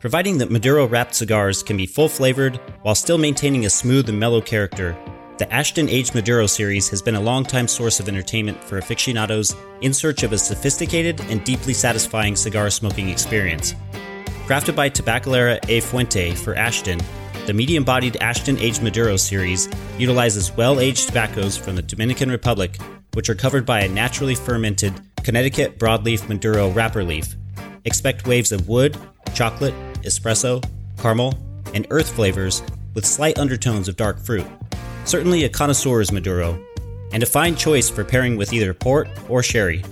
Providing that Maduro wrapped cigars can be full flavored while still maintaining a smooth and mellow character, the Ashton Aged Maduro series has been a long-time source of entertainment for aficionados in search of a sophisticated and deeply satisfying cigar smoking experience. Crafted by Tabacalera A. Fuente for Ashton, the medium bodied Ashton Aged Maduro series utilizes well aged tobaccos from the Dominican Republic, which are covered by a naturally fermented Connecticut broadleaf Maduro wrapper leaf. Expect waves of wood, chocolate, espresso, caramel, and earth flavors with slight undertones of dark fruit. Certainly a connoisseur's Maduro, and a fine choice for pairing with either port or sherry.